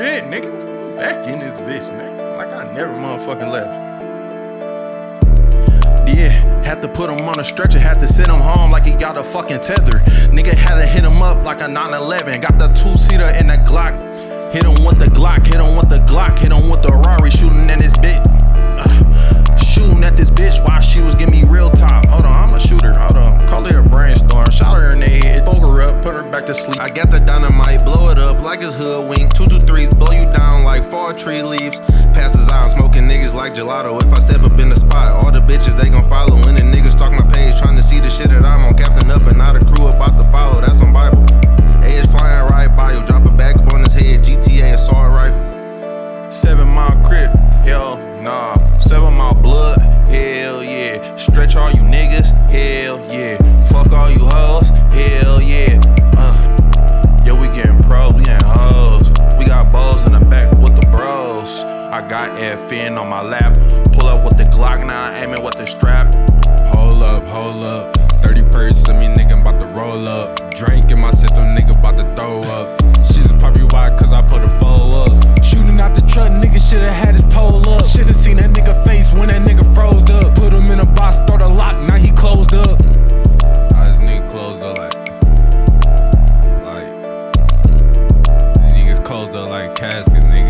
shit, nigga. Back in this bitch, nigga. Like I never motherfucking left. Yeah, had to put him on a stretcher, had to send him home like he got a fucking tether. Nigga had to hit him up like a 911. Got the two seater and the Glock. Hit him with the Glock, to sleep. I got the dynamite, blow it up like it's hoodwink. Two two threes blow you down like fall tree leaves. Passes out, I'm smoking niggas like gelato. If I step up in the spot, all the bitches they gon' follow. And the niggas stalk my page, trying to see the shit that I'm on. Captain up and not a crew about to follow. That's on Bible. Edge flying right by you, drop it back up on his head. GTA and saw rifle. Seven mile crib, hell nah. Seven mile blood, hell yeah. Stretch all you niggas, hell yeah. fin on my lap. Pull up with the Glock, now I'm aiming with the strap. Hold up, hold up. 30 purse to me, nigga, I'm about to roll up. Drink in my system, nigga, about to throw up. Shit is probably why, cause I put a foe up. Shooting out the truck, nigga, shoulda had his pole up. Shoulda seen that nigga face when that nigga froze up. Put him in a box, throw the lock, now he closed up. Now closed up like. Like. Niggas closed up like nigga.